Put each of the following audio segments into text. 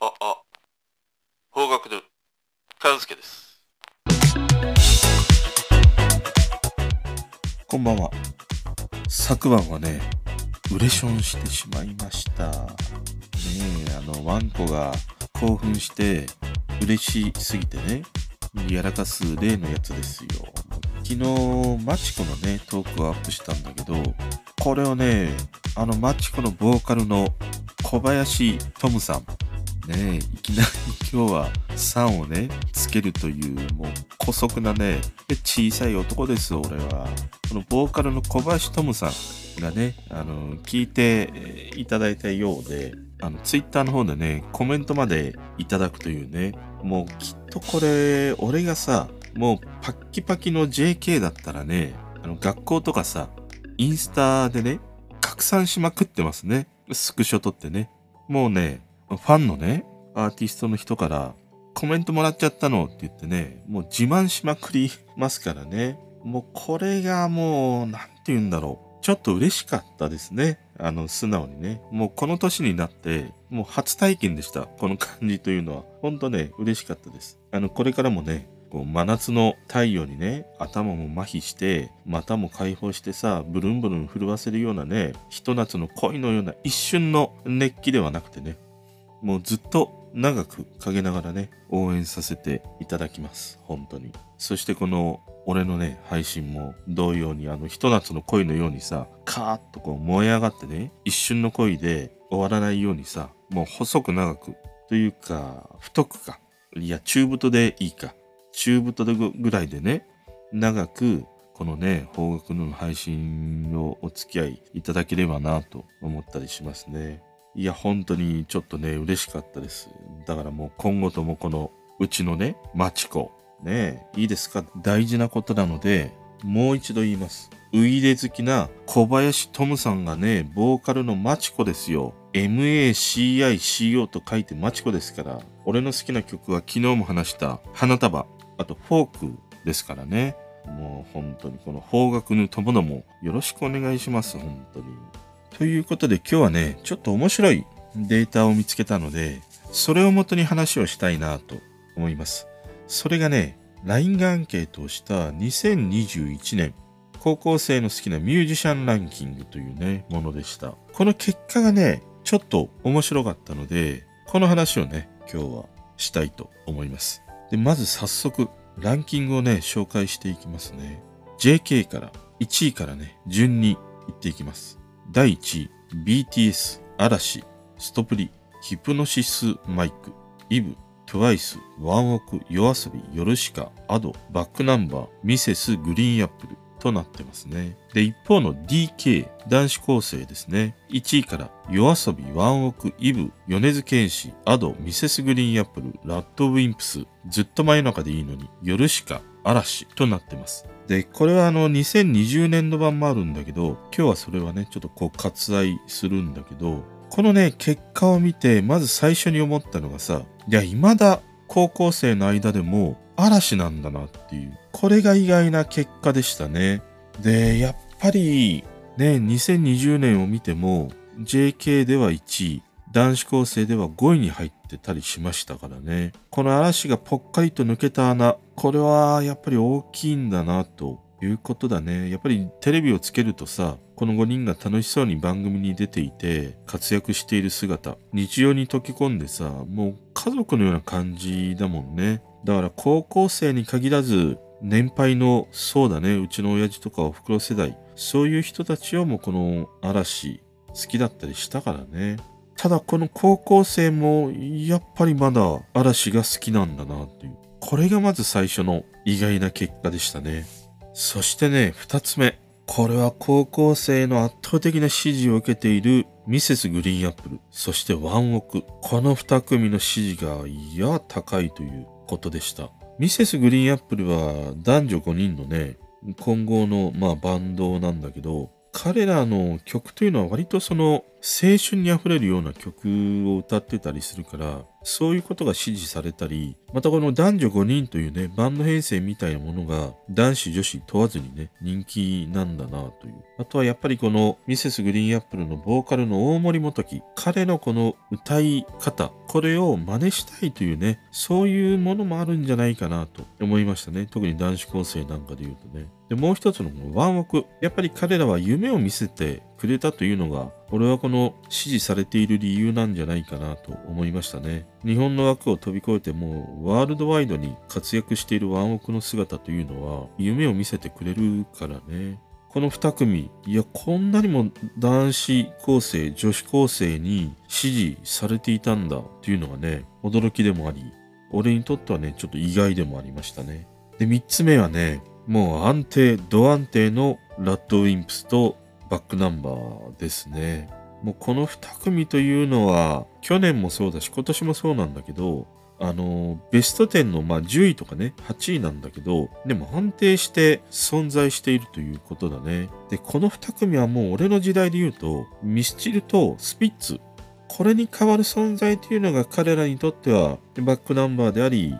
あ、あ、方角で、勘介です。こんばんは。昨晩はね、ウレションしてしまいました。ねえ、あの、ワンコが興奮して嬉しすぎてね、やらかす例のやつですよ。昨日、マチコのね、トークをアップしたんだけど、これをね、あの、マチコのボーカルの小林トムさん、ね、いきなり今日は3をね、つけるという、もう、古速なね、小さい男です、俺は。このボーカルの小林トムさんがね、あの、聞いていただいたようで、あの、ツイッターの方でね、コメントまでいただくというね、もうきっとこれ、俺がさ、もうパッキパキの JK だったらね、あの、学校とかさ、インスタでね、拡散しまくってますね。スクショ撮ってね。もうね、ファンのね、アーティストの人から、コメントもらっちゃったのって言ってね、もう自慢しまくりますからね。もうこれがもう、なんて言うんだろう。ちょっと嬉しかったですね。あの、素直にね。もうこの年になって、もう初体験でした。この感じというのは。ほんとね、嬉しかったです。あの、これからもね、こう真夏の太陽にね、頭も麻痺して、股も解放してさ、ブルンブルン震わせるようなね、ひと夏の恋のような一瞬の熱気ではなくてね、もうずっと長く陰ながらね、応援させていただきます。本当に。そしてこの、俺のね、配信も同様に、あの、ひと夏の恋のようにさ、カーッとこう燃え上がってね、一瞬の恋で終わらないようにさ、もう細く長く、というか、太くか。いや、中太でいいか。中太でぐらいでね、長く、このね、方角の配信をお付き合いいただければなと思ったりしますね。いや、本当にちょっとね、嬉しかったです。だからもう今後ともこの、うちのね、マチコ、ね、いいですか？大事なことなので、もう一度言います。ウイレ好きな小林トムさんがね、ボーカルのマチコですよ。MACICO と書いてマチコですから、俺の好きな曲は昨日も話した花束、あとフォークですからね。もう本当にこの方角の友のもよろしくお願いします、本当に。ということで今日はね、ちょっと面白いデータを見つけたので、それをもとに話をしたいなと思います。それがね、LINE がアンケートをした2021年高校生の好きなミュージシャンランキングというね、ものでした。この結果がね、ちょっと面白かったので、この話をね、今日はしたいと思います。で、まず早速、ランキングをね、紹介していきますね。JK から、1位からね、順にいっていきます。第1位、BTS、嵐、ストプリ、ヒプノシスマイク、 Eve、TWICE、ワンオク、 YOASOBI、ヨルシカ、 Ado、back number、Mrs. GREEN APPLE となってますね。で、一方の DK、男子高生ですね。1位から、 YOASOBI、ワンオク、 Eve、米津玄師、 Ado、Mrs. GREEN APPLE、RADWIMPS、ずっと真夜中でいいのに、ヨルシカ、嵐となってます。で、これはあの2020年度版もあるんだけど、今日はそれはね、ちょっとこう割愛するんだけど、このね、結果を見て、まず最初に思ったのがさ、いや、未だ高校生の間でも嵐なんだなっていう、これが意外な結果でしたね。で、やっぱり、ね、2020年を見ても、JK では1位、男子高生では5位に入ってたりしましたからね。この嵐がぽっかりと抜けた穴、これはやっぱり大きいんだなということだね。やっぱりテレビをつけるとさ、この5人が楽しそうに番組に出ていて活躍している姿、日常に溶け込んでさ、もう家族のような感じだもんね。だから高校生に限らず、年配の、そうだね、うちの親父とかお袋世代、そういう人たちをもうこの嵐好きだったりしたからね。ただこの高校生もやっぱりまだ嵐が好きなんだなっていう。これがまず最初の意外な結果でしたね。そしてね、二つ目。これは高校生の圧倒的な支持を受けているミセスグリーンアップル、そしてワンオク。この二組の支持がいや高いということでした。ミセスグリーンアップルは男女5人のね、混合のまあバンドなんだけど、彼らの曲というのは割とその青春にあふれるような曲を歌ってたりするから、そういうことが支持されたり、またこの男女5人というね、バンド編成みたいなものが男子女子問わずにね、人気なんだなという。あとはやっぱりこのミセスグリーンアップルのボーカルの大森元樹、彼のこの歌い方、これを真似したいというね、そういうものもあるんじゃないかなと思いましたね。特に男子高生なんかで言うとね。で、もう一つのワンオク。やっぱり彼らは夢を見せてくれたというのが、俺はこの支持されている理由なんじゃないかなと思いましたね。日本の枠を飛び越えてもうワールドワイドに活躍しているワンオクの姿というのは夢を見せてくれるからね。この2組、いや、こんなにも男子高生、女子高生に支持されていたんだというのがね、驚きでもあり、俺にとってはね、ちょっと意外でもありましたね。で、3つ目はね、もう安定、ド安定のラッドウィンプスとバックナンバーですね。もうこの2組というのは、去年もそうだし、今年もそうなんだけど、あの、ベスト10の、まあ、10位とかね、8位なんだけど、でも安定して存在しているということだね。で、この2組はもう俺の時代で言うと、ミスチルとスピッツ。これに代わる存在というのが彼らにとっては、バックナンバーであり、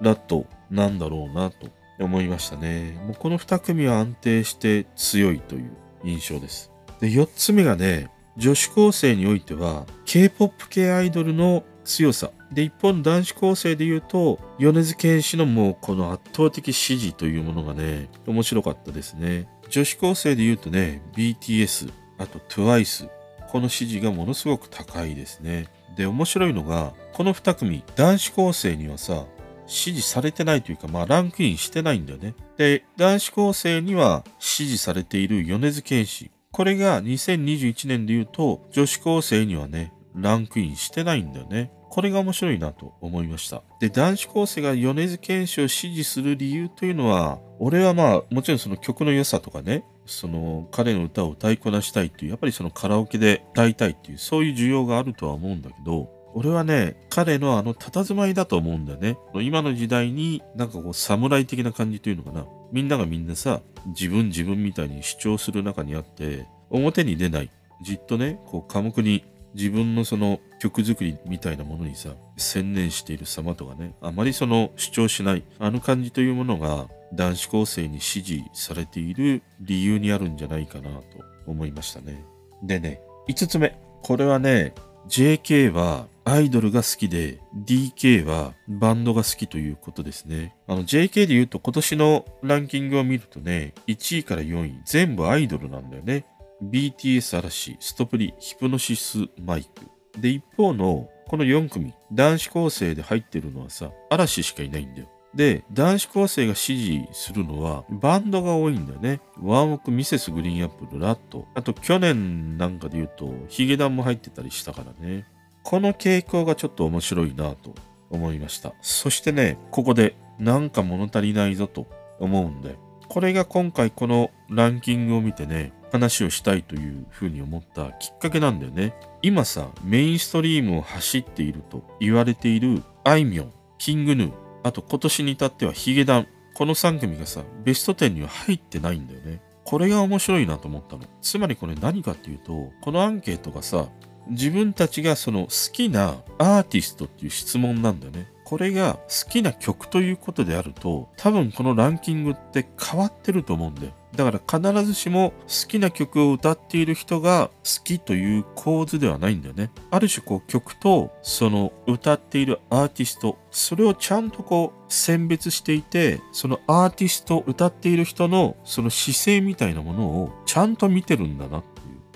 ラットなんだろうなと思いましたね。もうこの2組は安定して強いという印象です。で、4つ目がね、女子高生においては、K-POP 系アイドルの強さ。で、一方の男子高生で言うと、米津玄師のもうこの圧倒的支持というものがね、面白かったですね。女子高生で言うとね、BTS、あと TWICE、この支持がものすごく高いですね。で、面白いのが、この2組、男子高生にはさ、支持されてないというか、まあランクインしてないんだよね。で、男子高生には支持されている米津玄師。これが2021年で言うと、女子高生にはね、ランクインしてないんだよね。これが面白いなと思いました。で、男子高生が米津玄師を支持する理由というのは、俺はまあ、もちろんその曲の良さとかね、その彼の歌を歌いこなしたいっていう、やっぱりそのカラオケで歌いたいっていう、そういう需要があるとは思うんだけど、俺はね、彼のあの佇まいだと思うんだよね。今の時代になんかこう侍的な感じというのかな。みんながみんなさ、自分自分みたいに主張する中にあって、表に出ない。じっとね、こう寡黙に自分のその曲作りみたいなものにさ、専念している様とかね、あまりその主張しない、あの感じというものが男子高生に支持されている理由にあるんじゃないかなと思いましたね。でね、5つ目。これはね、JK はアイドルが好きで DK はバンドが好きということですね。あの JK で言うと今年のランキングを見るとね、1位から4位全部アイドルなんだよね。BTS 嵐、ストプリ、ヒプノシスマイク。で、一方のこの4組、男子高生で入ってるのはさ、嵐しかいないんだよ。で、男子高生が支持するのはバンドが多いんだよね。ワンオク、ミセスグリーンアップル、ラット。あと去年なんかで言うとヒゲダンも入ってたりしたからね。この傾向がちょっと面白いなと思いました。そしてね、ここでなんか物足りないぞと思うんで、これが今回このランキングを見てね、話をしたいというふうに思ったきっかけなんだよね。今さ、メインストリームを走っていると言われているあいみょん、キングヌー、あと今年に至ってはヒゲダン、この3組がさ、ベスト10には入ってないんだよね。これが面白いなと思ったの。つまりこれ何かっていうと、このアンケートがさ、自分たちがその好きなアーティストっていう質問なんだよね。これが好きな曲ということであると、多分このランキングって変わってると思うんだよ。だから必ずしも好きな曲を歌っている人が好きという構図ではないんだよね。ある種こう曲とその歌っているアーティスト、それをちゃんとこう選別していて、そのアーティスト、歌っている人のその姿勢みたいなものをちゃんと見てるんだなっ。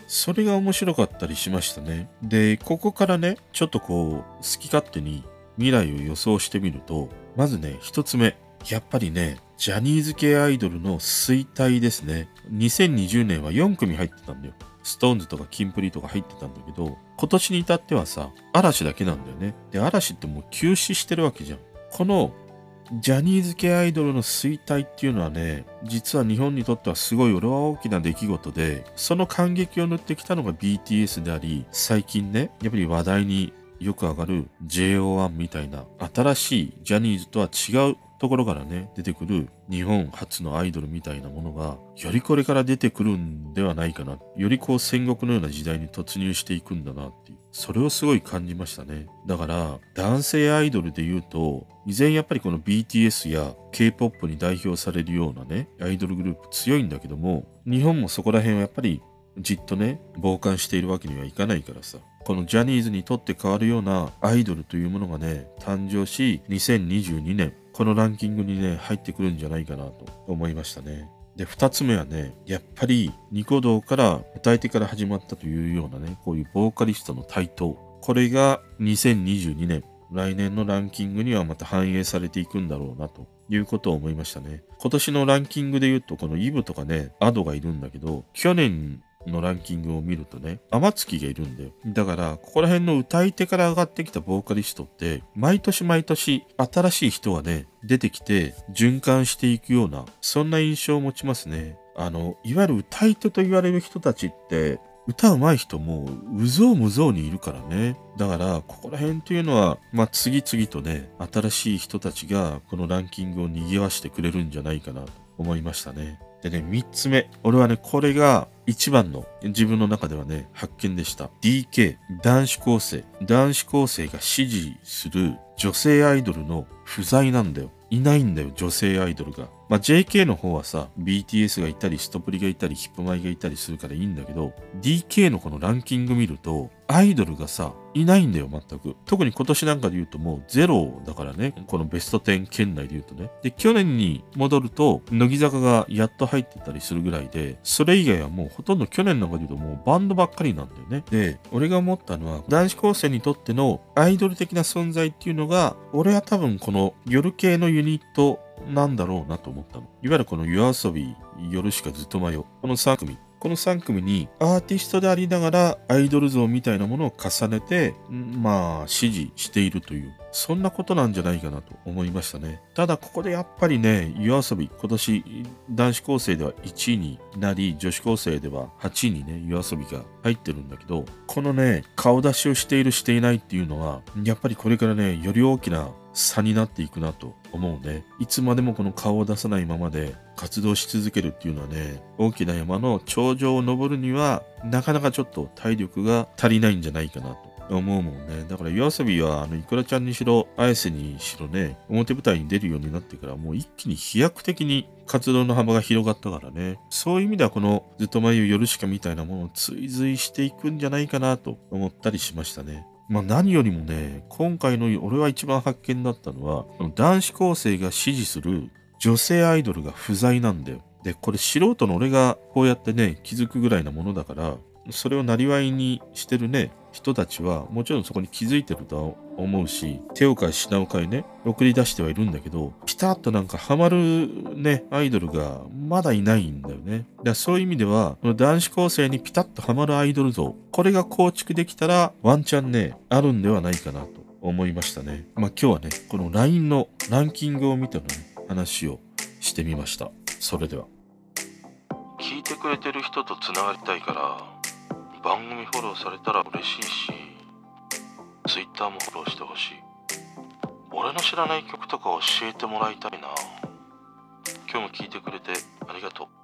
それが面白かったりしましたね。で、ここからね、ちょっとこう好き勝手に未来を予想してみると、まずね、一つ目。やっぱりね、ジャニーズ系アイドルの衰退ですね。2020年は4組入ってたんだよ。ストーンズとかキンプリとか入ってたんだけど、今年に至ってはさ、嵐だけなんだよね。で、嵐ってもう休止してるわけじゃん。このジャニーズ系アイドルの衰退っていうのはね、実は日本にとってはすごい俺は大きな出来事で、その感激を塗ってきたのが BTS であり、最近ね、やっぱり話題によく上がる JO1 みたいな新しいジャニーズとは違うところからね、出てくる日本初のアイドルみたいなものが、よりこれから出てくるんではないかな。よりこう戦国のような時代に突入していくんだなっていう。それをすごい感じましたね。だから、男性アイドルで言うと、依然やっぱりこの BTS や K-POP に代表されるようなね、アイドルグループ強いんだけども、日本もそこら辺はやっぱりじっとね、傍観しているわけにはいかないからさ。このジャニーズにとって変わるようなアイドルというものがね、誕生し、2022年、このランキングにね、入ってくるんじゃないかなと思いましたね。で、二つ目はね、やっぱりニコ動から歌い手から始まったというようなね、こういうボーカリストの台頭。これが2022年、来年のランキングにはまた反映されていくんだろうなということを思いましたね。今年のランキングで言うと、このイブとかね、アドがいるんだけど、去年のランキングを見るとね、天月がいるんだよ。だから、ここら辺の歌い手から上がってきたボーカリストって、毎年毎年新しい人がね、出てきて循環していくような、そんな印象を持ちますね。あの、いわゆる歌い手と言われる人たちって、歌うまい人もうぞうむぞうにいるからね。だから、ここら辺というのは、まあ、次々とね、新しい人たちがこのランキングを賑わしてくれるんじゃないかなと思いましたね。でね、三つ目。俺はね、これが一番の自分の中ではね、発見でした。DK、男子高生。男子高生が支持する女性アイドルの不在なんだよ。いないんだよ、女性アイドルが。まあ、JK の方はさ、BTS がいたり、ストプリがいたり、ヒップマイがいたりするからいいんだけど、DK のこのランキング見ると、アイドルがさ、いないんだよ、全く。特に今年なんかで言うともうゼロだからね、このベスト10圏内で言うとね。で、去年に戻ると、乃木坂がやっと入ってたりするぐらいで、それ以外はもうほとんど去年なんかで言うともうバンドばっかりなんだよね。で、俺が思ったのは、男子高生にとってのアイドル的な存在っていうのが、俺は多分この夜系のユニットなんだろうなと思ったの。いわゆるこの夜遊び、夜しかずっと迷う。この3組。この3組にアーティストでありながらアイドル像みたいなものを重ねて、まあ、支持しているという、そんなことなんじゃないかなと思いましたね。ただ、ここでやっぱりね、夜遊び、今年男子高生では1位になり、女子高生では8位にね、夜遊びが入ってるんだけど、このね、顔出しをしている、していないっていうのは、やっぱりこれからね、より大きな差になっていくなと思うね。いつまでもこの顔を出さないままで活動し続けるっていうのはね、大きな山の頂上を登るには、なかなかちょっと体力が足りないんじゃないかなと。思うもんね。だから夜遊びは、あの、いくらちゃんにしろ、綾瀬にしろね、表舞台に出るようになってから、もう一気に飛躍的に活動の幅が広がったからね。そういう意味では、このずっと前を夜しかみたいなものを追随していくんじゃないかなと思ったりしましたね。まあ何よりもね、今回の俺は一番発見だったのは、男子高生が支持する女性アイドルが不在なんだよ。で、これ素人の俺がこうやってね、気づくぐらいなものだから、それをなりわいにしてるね、人たちはもちろんそこに気づいてるとは思うし、手を変え品を変えね、送り出してはいるんだけど、ピタッとなんかハマるね、アイドルがまだいないんだよね。だからそういう意味では、男子高生にピタッとハマるアイドル像、これが構築できたらワンチャンね、あるんではないかなと思いましたね。まあ今日はね、この LINE のランキングを見てのね、話をしてみました。それでは。聞いてくれてる人と繋がりたいから、番組フォローされたら嬉しいし Twitter もフォローしてほしい。俺の知らない曲とか教えてもらいたいな。今日も聴いてくれてありがとう。